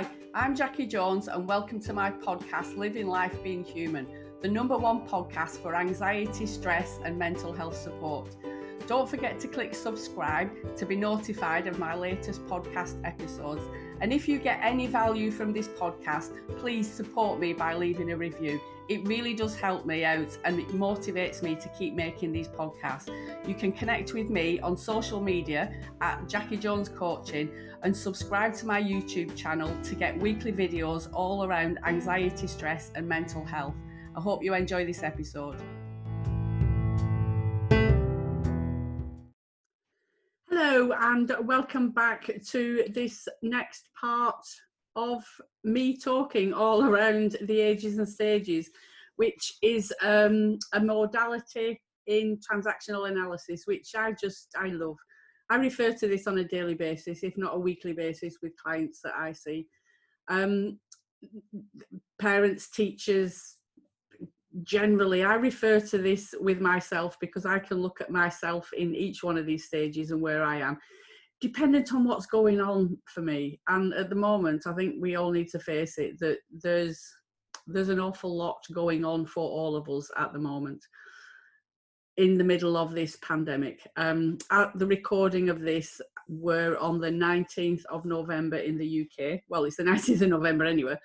Hi, I'm Jackie Jones, and welcome to my podcast, Living Life Being Human, the number one podcast for anxiety, stress, and mental health support. Don't forget to click subscribe to be notified of my latest podcast episodes. And if you get any value from this podcast, please support me by leaving a review. It really does help me out and it motivates me to keep making these podcasts. You can connect with me on social media at Jackie Jones Coaching and subscribe to my YouTube channel to get weekly videos all around anxiety, stress, and mental health. I hope you enjoy this episode. Hello, and welcome back to this next part of me talking all around the ages and stages, which is um, a modality in transactional analysis, which I just I love. I refer to this on a daily basis, if not a weekly basis, with clients that I see. Um, parents, teachers, generally i refer to this with myself because i can look at myself in each one of these stages and where i am dependent on what's going on for me. And at the moment i think we all need to face it that there's there's an awful lot going on for all of us at the moment in the middle of this pandemic. Um at the recording of this we're on the 19th of november in the uk well it's the 19th of november anyway.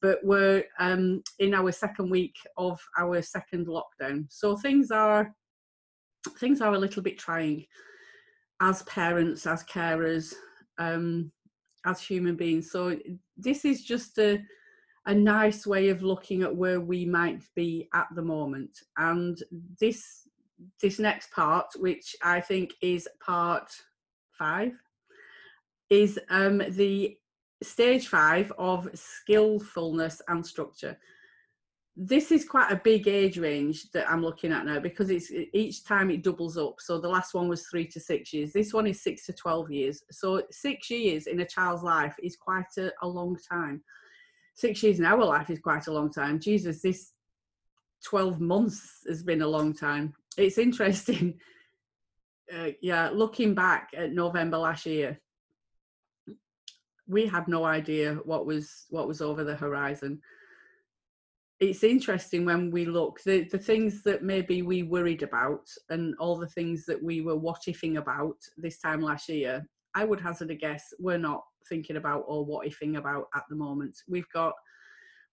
But we're um, in our second week of our second lockdown. So things are things are a little bit trying as parents, as carers, um, as human beings. So this is just a a nice way of looking at where we might be at the moment. And this this next part, which I think is part five, is um, the stage five of skillfulness and structure. This is quite a big age range that I'm looking at now because it's each time it doubles up. So the last one was three to six years. This one is six to 12 years. So six years in a child's life is quite a, a long time. Six years in our life is quite a long time. Jesus, this 12 months has been a long time. It's interesting. Uh, yeah, looking back at November last year, we had no idea what was what was over the horizon it's interesting when we look the, the things that maybe we worried about and all the things that we were what ifing about this time last year i would hazard a guess we're not thinking about or what ifing about at the moment. We've got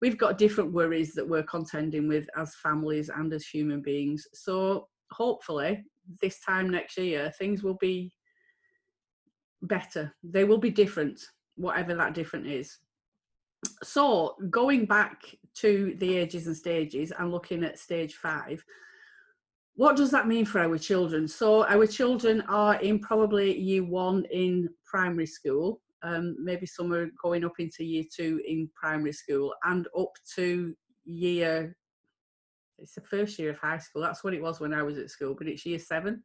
we've got different worries that we're contending with as families and as human beings. So hopefully this time next year things will be better. They will be different whatever that different is. So going back to the ages and stages and looking at stage five, what does that mean for our children? So our children are in probably year one in primary school. Um, maybe some are going up into year two in primary school and up to year it's the first year of high school that's what it was when i was at school but it's year seven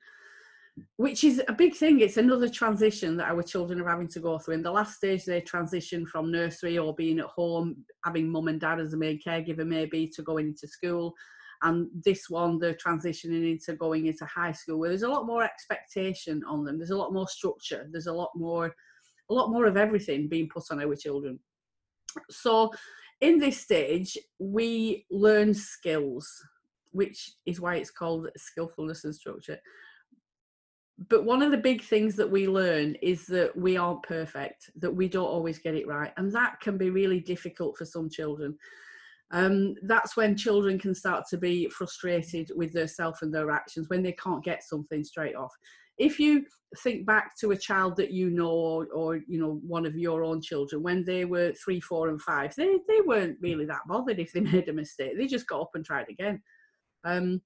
which is a big thing. It's another transition that our children are having to go through. In the last stage, they transition from nursery or being at home, having mum and dad as a main caregiver, maybe to going into school. And this one, they're transitioning into going into high school, where there's a lot more expectation on them. There's a lot more structure. There's a lot more, a lot more of everything being put on our children. So, in this stage, we learn skills, which is why it's called skillfulness and structure but one of the big things that we learn is that we aren't perfect, that we don't always get it right. And that can be really difficult for some children. Um, that's when children can start to be frustrated with their self and their actions when they can't get something straight off. If you think back to a child that you know, or, or you know, one of your own children, when they were three, four, and five, they, they weren't really that bothered if they made a mistake. They just got up and tried again. Um,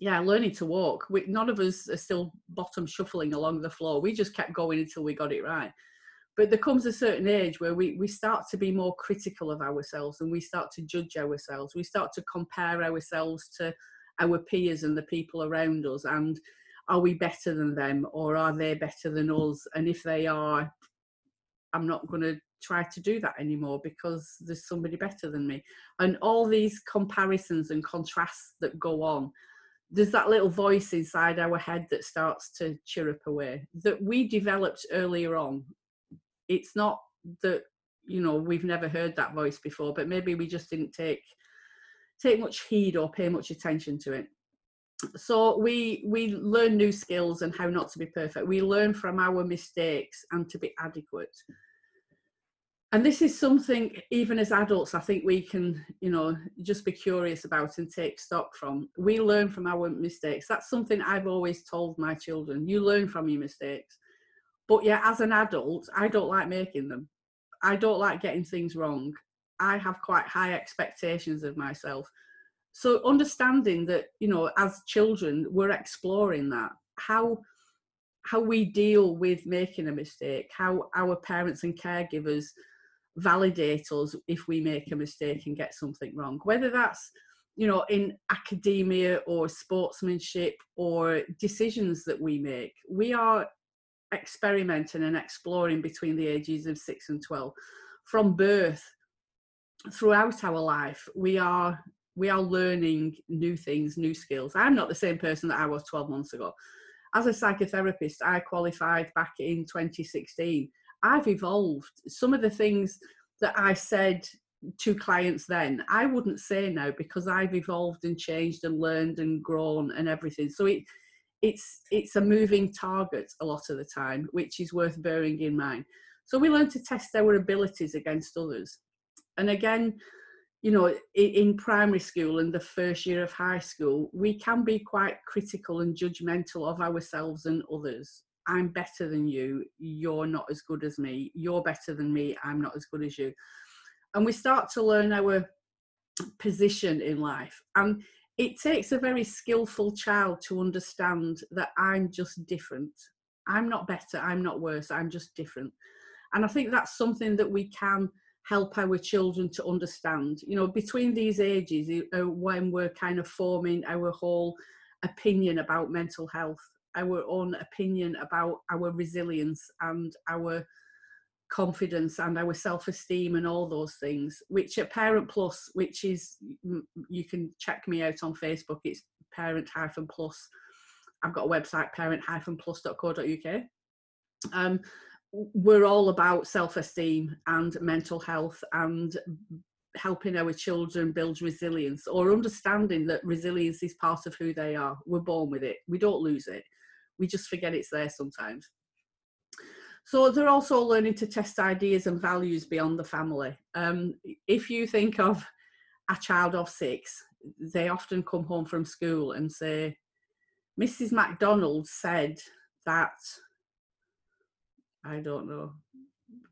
yeah, learning to walk. We, none of us are still bottom shuffling along the floor. We just kept going until we got it right. But there comes a certain age where we, we start to be more critical of ourselves and we start to judge ourselves. We start to compare ourselves to our peers and the people around us. And are we better than them or are they better than us? And if they are, I'm not going to try to do that anymore because there's somebody better than me. And all these comparisons and contrasts that go on there's that little voice inside our head that starts to chirrup away that we developed earlier on. It's not that you know we've never heard that voice before but maybe we just didn't take take much heed or pay much attention to it. So we we learn new skills and how not to be perfect. We learn from our mistakes and to be adequate and this is something even as adults i think we can you know just be curious about and take stock from. We learn from our mistakes. That's something i've always told my children. You learn from your mistakes. But yeah as an adult i don't like making them. I don't like getting things wrong. I have quite high expectations of myself. So understanding that you know as children we're exploring that. How how we deal with making a mistake how our parents and caregivers validate us if we make a mistake and get something wrong. Whether that's you know in academia or sportsmanship or decisions that we make we are experimenting and exploring between the ages of 6 and 12 from birth throughout our life we are we are learning new things new skills. I'm not the same person that i was 12 months ago. As a psychotherapist i qualified back in 2016 I've evolved. Some of the things that I said to clients then, I wouldn't say now because I've evolved and changed and learned and grown and everything. So it it's it's a moving target a lot of the time, which is worth bearing in mind. So we learn to test our abilities against others. And again, you know, in primary school and the first year of high school, we can be quite critical and judgmental of ourselves and others. I'm better than you, you're not as good as me, you're better than me, I'm not as good as you. And we start to learn our position in life. And it takes a very skillful child to understand that I'm just different. I'm not better, I'm not worse, I'm just different. And I think that's something that we can help our children to understand. You know, between these ages, uh, when we're kind of forming our whole opinion about mental health our own opinion about our resilience and our confidence and our self-esteem and all those things which at parent plus which is you can check me out on facebook. It's parent hyphen plus. I've got a website parent hyphen plus.co.uk um we're all about self-esteem and mental health and helping our children build resilience or understanding that resilience is part of who they are. We're born with it. We don't lose it we just forget it's there sometimes. So they're also learning to test ideas and values beyond the family. Um, if you think of a child of six, they often come home from school and say, Mrs. McDonald said that, I don't know,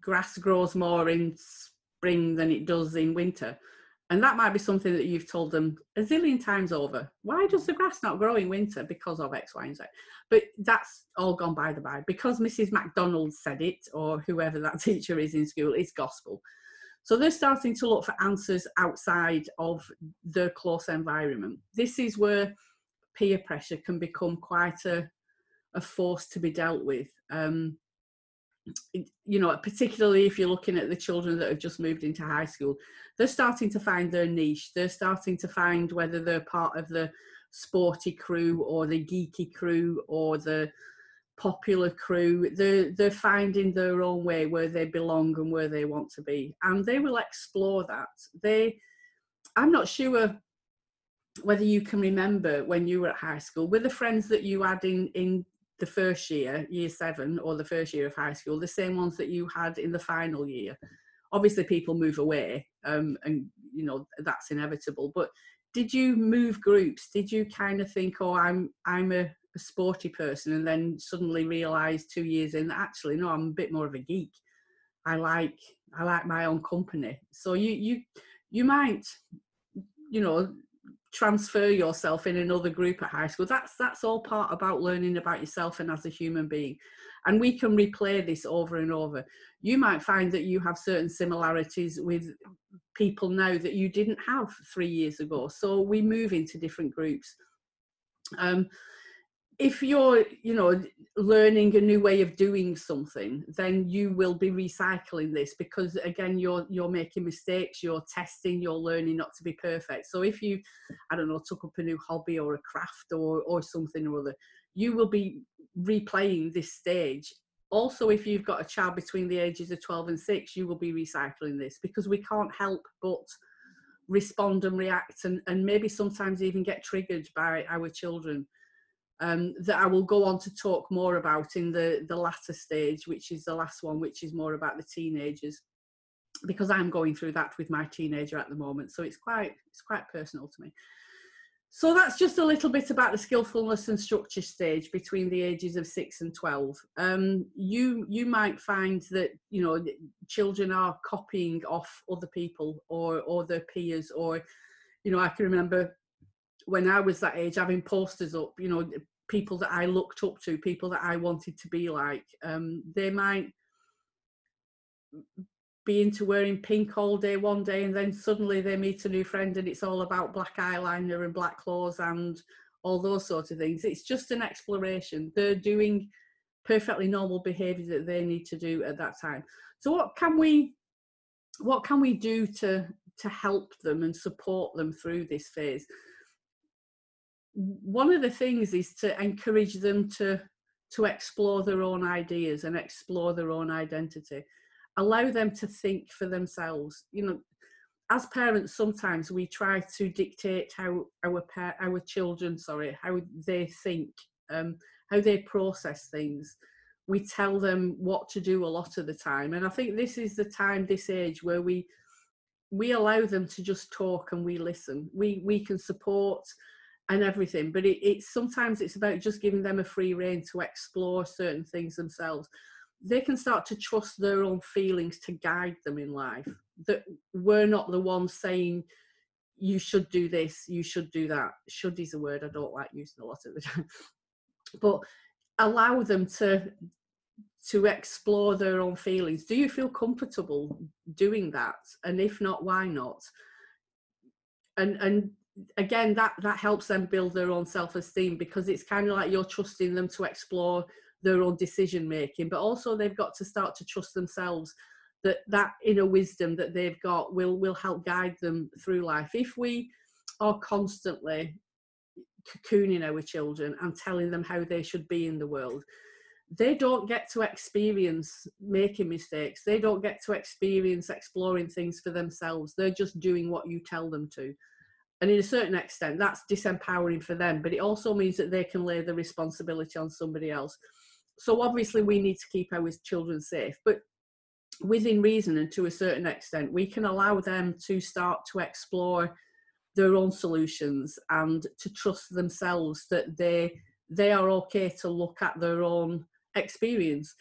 grass grows more in spring than it does in winter. And that might be something that you've told them a zillion times over. Why does the grass not grow in winter? Because of X, Y, and Z. But that's all gone by the by. Because Mrs. McDonald said it, or whoever that teacher is in school, it's gospel. So they're starting to look for answers outside of their close environment. This is where peer pressure can become quite a, a force to be dealt with. Um, you know, particularly if you're looking at the children that have just moved into high school, they're starting to find their niche. They're starting to find whether they're part of the sporty crew or the geeky crew or the popular crew. They're, they're finding their own way where they belong and where they want to be. And they will explore that. They, I'm not sure whether you can remember when you were at high school, were the friends that you had in, in the first year, year seven, or the first year of high school, the same ones that you had in the final year. Obviously, people move away, um, and you know that's inevitable. But did you move groups? Did you kind of think, "Oh, I'm I'm a, a sporty person," and then suddenly realise two years in, actually, no, I'm a bit more of a geek. I like I like my own company. So you you you might, you know, transfer yourself in another group at high school. That's that's all part about learning about yourself and as a human being. And we can replay this over and over. You might find that you have certain similarities with people now that you didn't have three years ago. So we move into different groups. Um, if you're you know learning a new way of doing something then you will be recycling this because again you're you're making mistakes you're testing you're learning not to be perfect. So if you i don't know took up a new hobby or a craft or or something or other you will be replaying this stage. Also if you've got a child between the ages of 12 and 6 you will be recycling this because we can't help but respond and react and, and maybe sometimes even get triggered by our children um, that I will go on to talk more about in the, the latter stage, which is the last one, which is more about the teenagers, because I'm going through that with my teenager at the moment. So it's quite it's quite personal to me. So that's just a little bit about the skillfulness and structure stage between the ages of six and twelve. Um, you you might find that you know children are copying off other people or or their peers, or you know I can remember when I was that age having posters up. You know people that I looked up to, people that I wanted to be like. Um, they might be into wearing pink all day one day and then suddenly they meet a new friend and it's all about black eyeliner and black clothes and all those sorts of things it's just an exploration they're doing perfectly normal behavior that they need to do at that time so what can we what can we do to to help them and support them through this phase one of the things is to encourage them to to explore their own ideas and explore their own identity. Allow them to think for themselves. You know as parents sometimes we try to dictate how our our children sorry how they think um, how they process things. We tell them what to do a lot of the time and i think this is the time this age where we we allow them to just talk and we listen. We we can support and everything but it, it's sometimes it's about just giving them a free rein to explore certain things themselves. They can start to trust their own feelings to guide them in life that we're not the ones saying you should do this you should do that. Should is a word i don't like using a lot of the time. But allow them to to explore their own feelings. Do you feel comfortable doing that? And if not why not? And and again that that helps them build their own self-esteem because it's kind of like you're trusting them to explore their own decision making but also they've got to start to trust themselves that that inner wisdom that they've got will will help guide them through life. If we are constantly cocooning our children and telling them how they should be in the world they don't get to experience making mistakes. They don't get to experience exploring things for themselves. They're just doing what you tell them to and in a certain extent that's disempowering for them but it also means that they can lay the responsibility on somebody else. So obviously we need to keep our children safe but within reason and to a certain extent we can allow them to start to explore their own solutions and to trust themselves that they they are okay to look at their own experience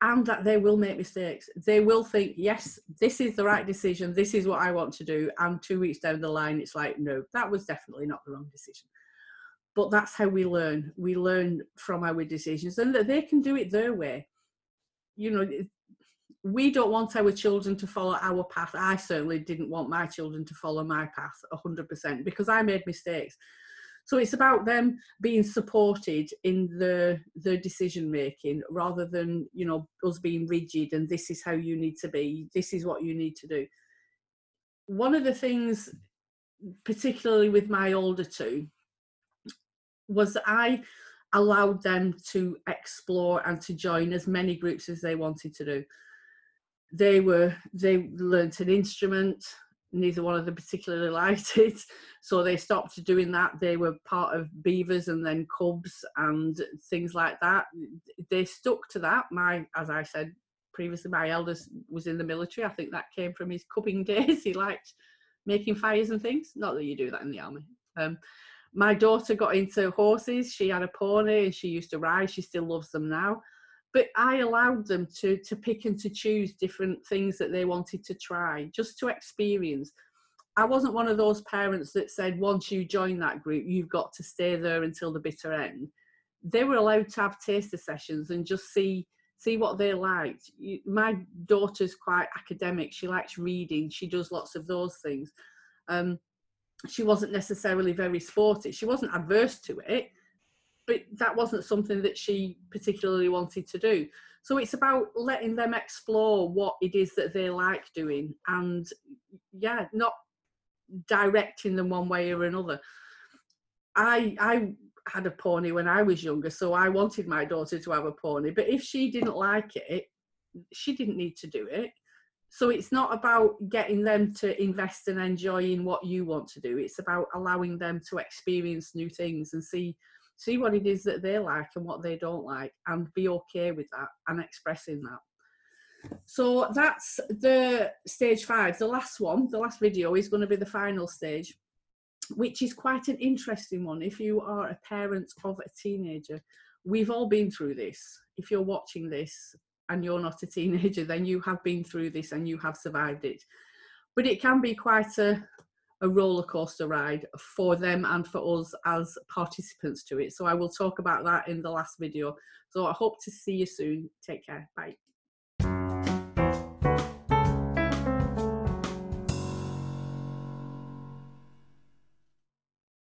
and that they will make mistakes. They will think, yes, this is the right decision, this is what I want to do. And two weeks down the line, it's like, no, that was definitely not the wrong decision. But that's how we learn. We learn from our decisions and that they can do it their way. You know, we don't want our children to follow our path. I certainly didn't want my children to follow my path 100% because I made mistakes so it's about them being supported in the the decision making rather than you know us being rigid and this is how you need to be this is what you need to do. One of the things particularly with my older two was i allowed them to explore and to join as many groups as they wanted to do. They were they learnt an instrument neither one of them particularly liked it. So they stopped doing that. They were part of beavers and then cubs and things like that. They stuck to that. My as i said previously my eldest was in the military. I think that came from his cubbing days. He liked making fires and things. Not that you do that in the army. Um, my daughter got into horses. She had a pony and she used to ride. She still loves them now but I allowed them to to pick and to choose different things that they wanted to try, just to experience. I wasn't one of those parents that said once you join that group, you've got to stay there until the bitter end. They were allowed to have taster sessions and just see see what they liked. My daughter's quite academic; she likes reading. She does lots of those things. Um, she wasn't necessarily very sporty. She wasn't adverse to it, but that wasn't something that she particularly wanted to do. So it's about letting them explore what it is that they like doing and yeah, not directing them one way or another. I I had a pony when I was younger, so I wanted my daughter to have a pony. But if she didn't like it, she didn't need to do it. So it's not about getting them to invest and enjoy in what you want to do. It's about allowing them to experience new things and see see what it is that they like and what they don't like and be okay with that and expressing that. So that's the stage five. The last one, the last video is going to be the final stage which is quite an interesting one if you are a parent of a teenager. We've all been through this. If you're watching this and you're not a teenager, then you have been through this and you have survived it. But it can be quite a, a roller coaster ride for them and for us as participants to it. So I will talk about that in the last video. So I hope to see you soon. Take care. Bye.